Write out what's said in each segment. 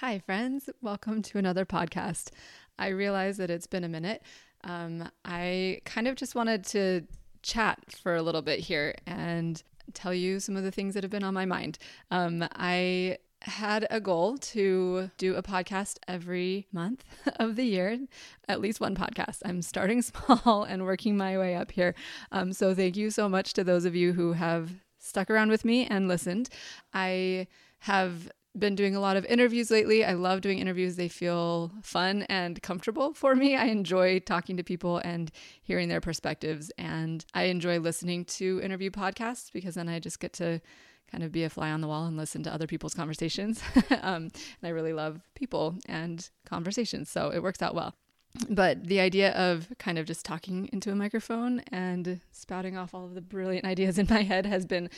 Hi, friends. Welcome to another podcast. I realize that it's been a minute. Um, I kind of just wanted to chat for a little bit here and tell you some of the things that have been on my mind. Um, I had a goal to do a podcast every month of the year, at least one podcast. I'm starting small and working my way up here. Um, so, thank you so much to those of you who have stuck around with me and listened. I have been doing a lot of interviews lately. I love doing interviews. They feel fun and comfortable for me. I enjoy talking to people and hearing their perspectives. And I enjoy listening to interview podcasts because then I just get to kind of be a fly on the wall and listen to other people's conversations. um, and I really love people and conversations. So it works out well. But the idea of kind of just talking into a microphone and spouting off all of the brilliant ideas in my head has been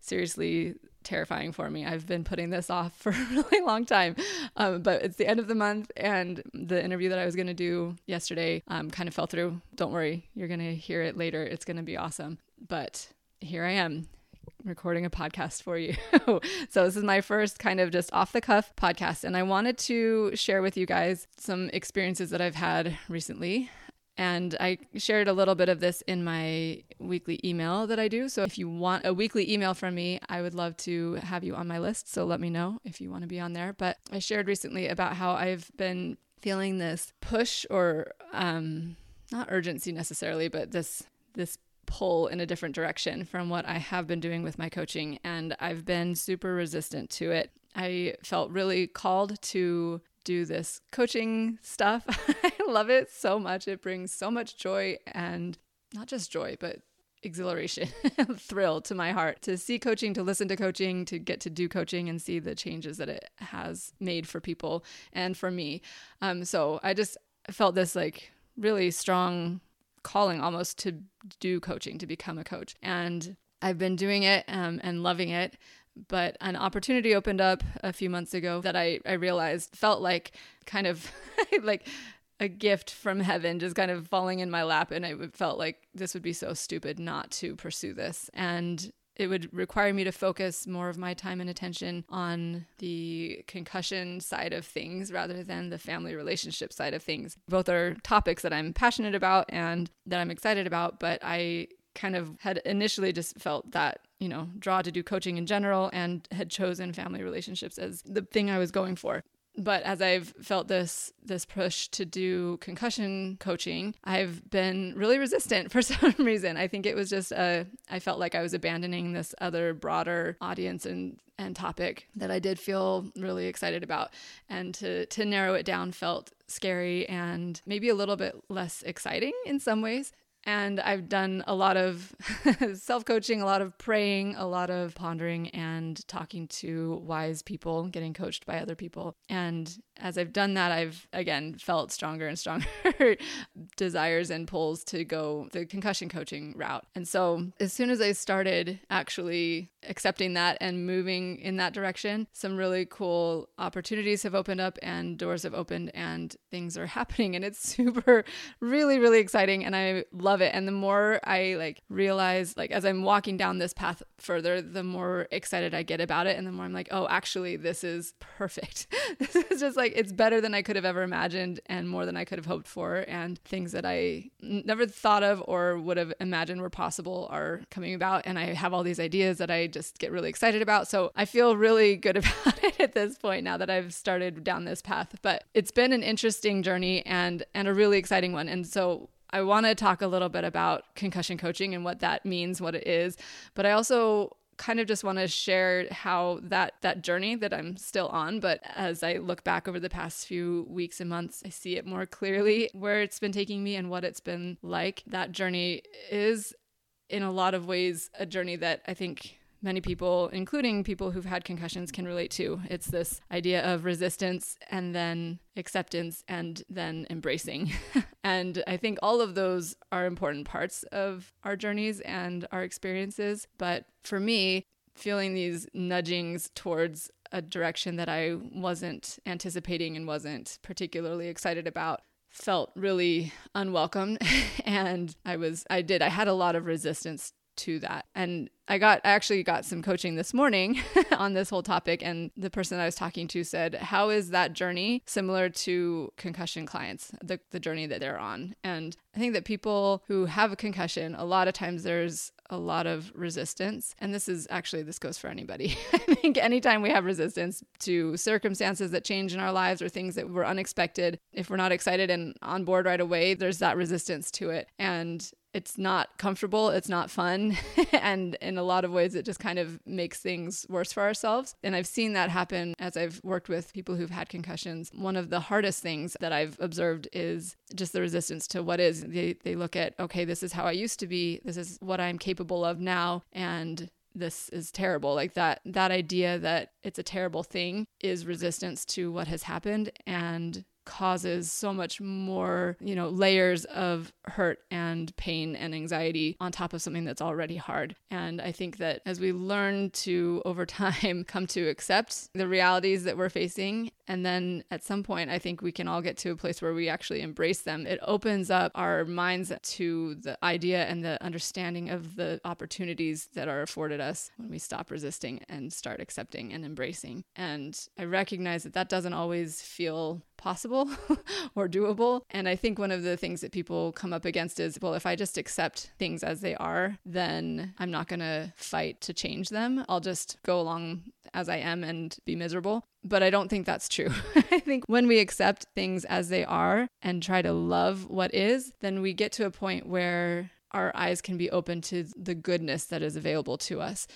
seriously terrifying for me. I've been putting this off for a really long time, um, but it's the end of the month, and the interview that I was going to do yesterday um, kind of fell through. Don't worry, you're going to hear it later. It's going to be awesome. But here I am recording a podcast for you. so, this is my first kind of just off the cuff podcast, and I wanted to share with you guys some experiences that I've had recently and I shared a little bit of this in my weekly email that I do. So if you want a weekly email from me, I would love to have you on my list. So let me know if you want to be on there. But I shared recently about how I've been feeling this push or um, not urgency necessarily, but this this pull in a different direction from what I have been doing with my coaching. And I've been super resistant to it. I felt really called to do this coaching stuff. I love it so much. It brings so much joy and not just joy, but exhilaration, thrill to my heart to see coaching, to listen to coaching, to get to do coaching and see the changes that it has made for people and for me. Um, so I just felt this like really strong calling almost to do coaching, to become a coach. And I've been doing it um, and loving it but an opportunity opened up a few months ago that I, I realized felt like kind of like a gift from heaven just kind of falling in my lap and it felt like this would be so stupid not to pursue this and it would require me to focus more of my time and attention on the concussion side of things rather than the family relationship side of things. Both are topics that I'm passionate about and that I'm excited about, but I kind of had initially just felt that you know, draw to do coaching in general and had chosen family relationships as the thing I was going for. But as I've felt this this push to do concussion coaching, I've been really resistant for some reason. I think it was just a I felt like I was abandoning this other broader audience and and topic that I did feel really excited about. And to to narrow it down felt scary and maybe a little bit less exciting in some ways. And I've done a lot of self coaching, a lot of praying, a lot of pondering and talking to wise people, getting coached by other people. And as I've done that, I've again felt stronger and stronger desires and pulls to go the concussion coaching route. And so as soon as I started actually accepting that and moving in that direction, some really cool opportunities have opened up and doors have opened and things are happening. And it's super, really, really exciting. And I love it. And the more I like realize, like, as I'm walking down this path further, the more excited I get about it. And the more I'm like, oh, actually, this is perfect. this is just like it's better than I could have ever imagined and more than I could have hoped for. And things that I never thought of or would have imagined were possible are coming about. And I have all these ideas that I just get really excited about. So I feel really good about it at this point now that I've started down this path. But it's been an interesting journey and and a really exciting one. And so I want to talk a little bit about concussion coaching and what that means, what it is. But I also kind of just want to share how that that journey that I'm still on, but as I look back over the past few weeks and months, I see it more clearly where it's been taking me and what it's been like. That journey is in a lot of ways a journey that I think many people, including people who've had concussions, can relate to. It's this idea of resistance and then acceptance and then embracing. and I think all of those are important parts of our journeys and our experiences. But for me, feeling these nudgings towards a direction that I wasn't anticipating and wasn't particularly excited about felt really unwelcome and I was I did I had a lot of resistance to that. And I got I actually got some coaching this morning on this whole topic and the person I was talking to said, "How is that journey similar to concussion clients, the the journey that they're on?" And I think that people who have a concussion, a lot of times there's a lot of resistance. And this is actually, this goes for anybody. I think anytime we have resistance to circumstances that change in our lives or things that were unexpected, if we're not excited and on board right away, there's that resistance to it. And it's not comfortable, it's not fun, and in a lot of ways, it just kind of makes things worse for ourselves. And I've seen that happen as I've worked with people who've had concussions. One of the hardest things that I've observed is just the resistance to what is. They, they look at, okay, this is how I used to be, this is what I'm capable of now, and this is terrible like that that idea that it's a terrible thing is resistance to what has happened and causes so much more, you know, layers of hurt and pain and anxiety on top of something that's already hard. And I think that as we learn to over time come to accept the realities that we're facing, and then at some point, I think we can all get to a place where we actually embrace them. It opens up our minds to the idea and the understanding of the opportunities that are afforded us when we stop resisting and start accepting and embracing. And I recognize that that doesn't always feel possible or doable. And I think one of the things that people come up against is well, if I just accept things as they are, then I'm not going to fight to change them. I'll just go along as I am and be miserable. But I don't think that's true. I think when we accept things as they are and try to love what is, then we get to a point where our eyes can be open to the goodness that is available to us.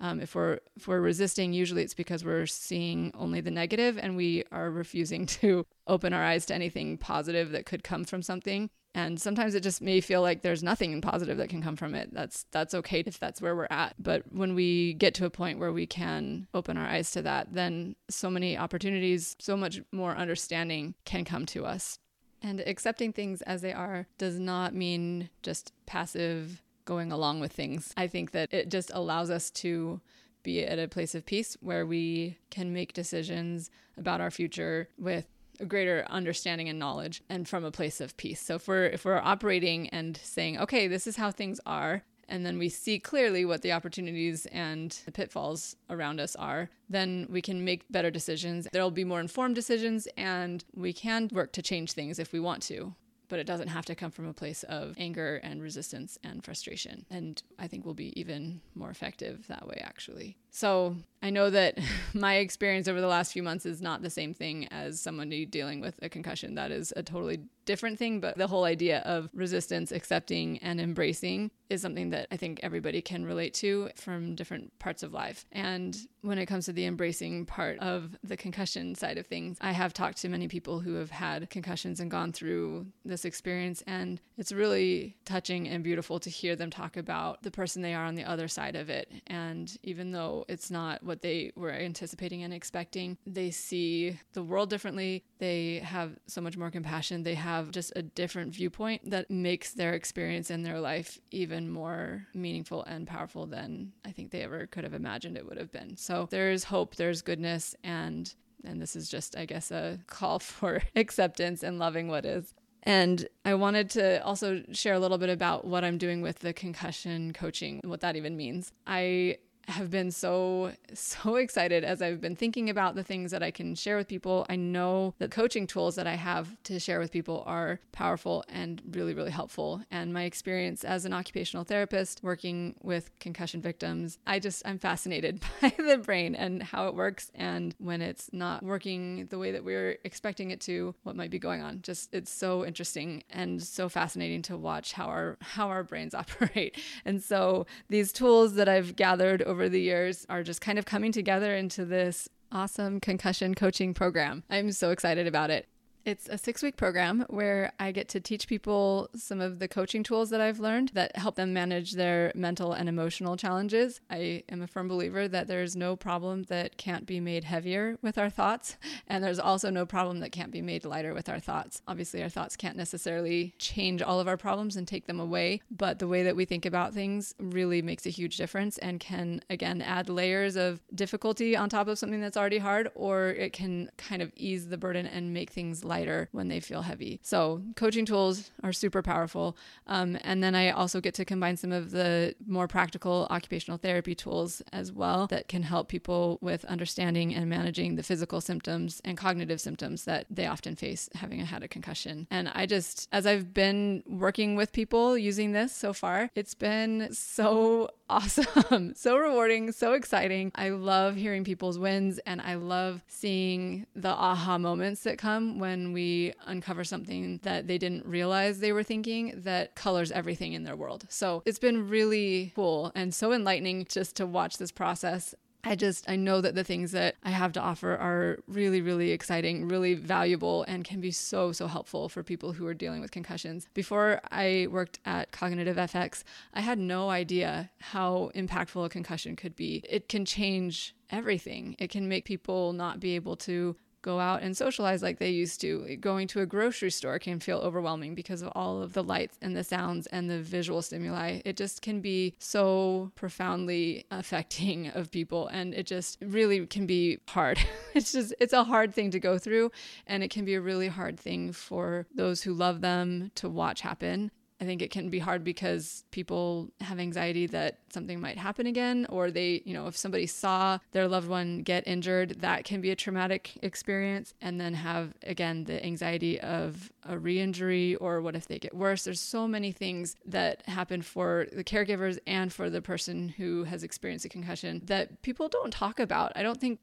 Um, if we're if we're resisting, usually it's because we're seeing only the negative and we are refusing to open our eyes to anything positive that could come from something. And sometimes it just may feel like there's nothing positive that can come from it. That's that's okay if that's where we're at. But when we get to a point where we can open our eyes to that, then so many opportunities, so much more understanding can come to us. And accepting things as they are does not mean just passive going along with things. I think that it just allows us to be at a place of peace where we can make decisions about our future with a greater understanding and knowledge and from a place of peace. So if we're if we're operating and saying, okay, this is how things are, and then we see clearly what the opportunities and the pitfalls around us are, then we can make better decisions. There'll be more informed decisions and we can work to change things if we want to but it doesn't have to come from a place of anger and resistance and frustration. And I think we'll be even more effective that way, actually. So I know that my experience over the last few months is not the same thing as somebody dealing with a concussion. That is a totally different thing, but the whole idea of resistance, accepting, and embracing is something that I think everybody can relate to from different parts of life. And when it comes to the embracing part of the concussion side of things, I have talked to many people who have had concussions and gone through this experience, and it's really touching and beautiful to hear them talk about the person they are on the other side of it. And even though it's not what they were anticipating and expecting. They see the world differently. They have so much more compassion. They have just a different viewpoint that makes their experience in their life even more meaningful and powerful than I think they ever could have imagined it would have been. So there's hope, there's goodness, and and this is just, I guess, a call for acceptance and loving what is. And I wanted to also share a little bit about what I'm doing with the concussion coaching, what that even means. I have been so, so excited as I've been thinking about the things that I can share with people. I know the coaching tools that I have to share with people are powerful and really, really helpful. And my experience as an occupational therapist working with concussion victims, I just, I'm fascinated by the brain and how it works. And when it's not working the way that we're expecting it to, what might be going on. Just, it's so interesting and so fascinating to watch how our, how our brains operate. And so these tools that I've gathered over over the years are just kind of coming together into this awesome concussion coaching program. I'm so excited about it. It's a six week program where I get to teach people some of the coaching tools that I've learned that help them manage their mental and emotional challenges. I am a firm believer that there's no problem that can't be made heavier with our thoughts, and there's also no problem that can't be made lighter with our thoughts. Obviously, our thoughts can't necessarily change all of our problems and take them away, but the way that we think about things really makes a huge difference and can, again, add layers of difficulty on top of something that's already hard, or it can kind of ease the burden and make things lighter when they feel heavy. So, coaching tools are super powerful. Um, and then I also get to combine some of the more practical occupational therapy tools as well that can help people with understanding and managing the physical symptoms and cognitive symptoms that they often face having had a concussion. And I just, as I've been working with people using this so far, it's been so awesome, so rewarding, so exciting. I love hearing people's wins and I love seeing the aha moments that come when we uncover something that they didn't realize they were thinking that colors everything in their world. So it's been really cool and so enlightening just to watch this process. I just, I know that the things that I have to offer are really, really exciting, really valuable, and can be so, so helpful for people who are dealing with concussions. Before I worked at Cognitive FX, I had no idea how impactful a concussion could be. It can change everything, it can make people not be able to go out and socialize like they used to. Going to a grocery store can feel overwhelming because of all of the lights and the sounds and the visual stimuli. It just can be so profoundly affecting of people and it just really can be hard. it's just it's a hard thing to go through and it can be a really hard thing for those who love them to watch happen I think it can be hard because people have anxiety that something might happen again, or they, you know, if somebody saw their loved one get injured, that can be a traumatic experience. And then have, again, the anxiety of a re injury, or what if they get worse? There's so many things that happen for the caregivers and for the person who has experienced a concussion that people don't talk about. I don't think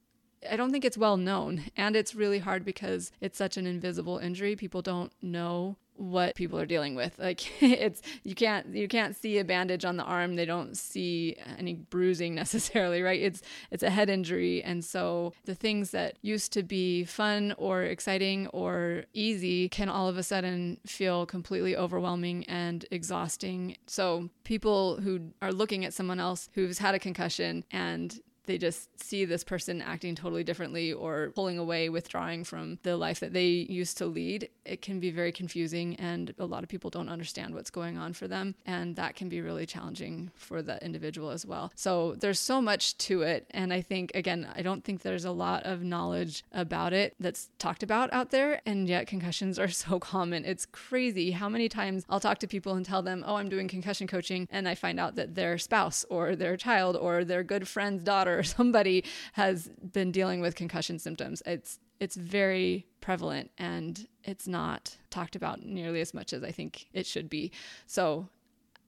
I don't think it's well known. And it's really hard because it's such an invisible injury. People don't know what people are dealing with. Like it's you can't you can't see a bandage on the arm. They don't see any bruising necessarily right? It's it's a head injury. And so the things that used to be fun or exciting or easy can all of a sudden feel completely overwhelming and exhausting. So people who are looking at someone else who's had a concussion and they just see this person acting totally differently or pulling away, withdrawing from the life that they used to lead, it can be very confusing. And a lot of people don't understand what's going on for them. And that can be really challenging for the individual as well. So there's so much to it. And I think, again, I don't think there's a lot of knowledge about it that's talked about out there. And yet concussions are so common. It's crazy how many times I'll talk to people and tell them, oh, I'm doing concussion coaching. And I find out that their spouse or their child or their good friend's daughter or somebody has been dealing with concussion symptoms. It's it's very prevalent and it's not talked about nearly as much as I think it should be. So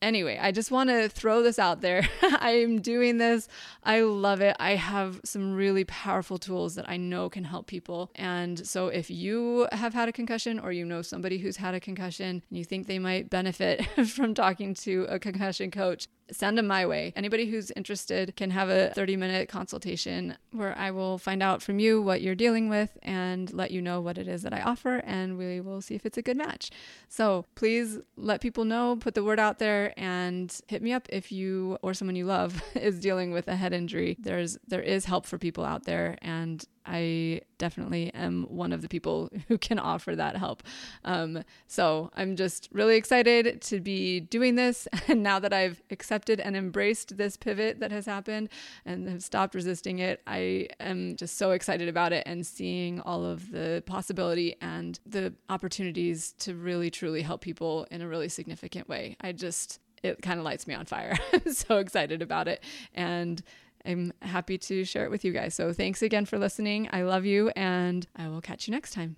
anyway, I just want to throw this out there. I'm doing this. I love it. I have some really powerful tools that I know can help people. And so if you have had a concussion or you know somebody who's had a concussion and you think they might benefit from talking to a concussion coach, send them my way. Anybody who's interested can have a 30 minute consultation where I will find out from you what you're dealing with and let you know what it is that I offer, and we will see if it's a good match. So please let people know, put the word out there, and hit me up if you or someone you love is dealing with a head injury. There's there is help for people out there, and I definitely am one of the people who can offer that help. Um, so I'm just really excited to be doing this. And now that I've accepted and embraced this pivot that has happened and have stopped resisting it, I am just so excited about it and seeing all of the possibility and the opportunities to really, truly help people in a really significant way. I just, it kind of lights me on fire. I'm so excited about it. And I'm happy to share it with you guys. So thanks again for listening. I love you, and I will catch you next time.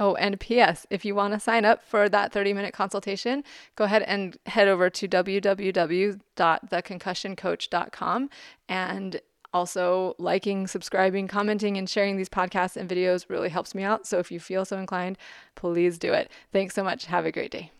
Oh, and P.S. If you want to sign up for that 30 minute consultation, go ahead and head over to www.theconcussioncoach.com and also liking, subscribing, commenting, and sharing these podcasts and videos really helps me out. So if you feel so inclined, please do it. Thanks so much. Have a great day.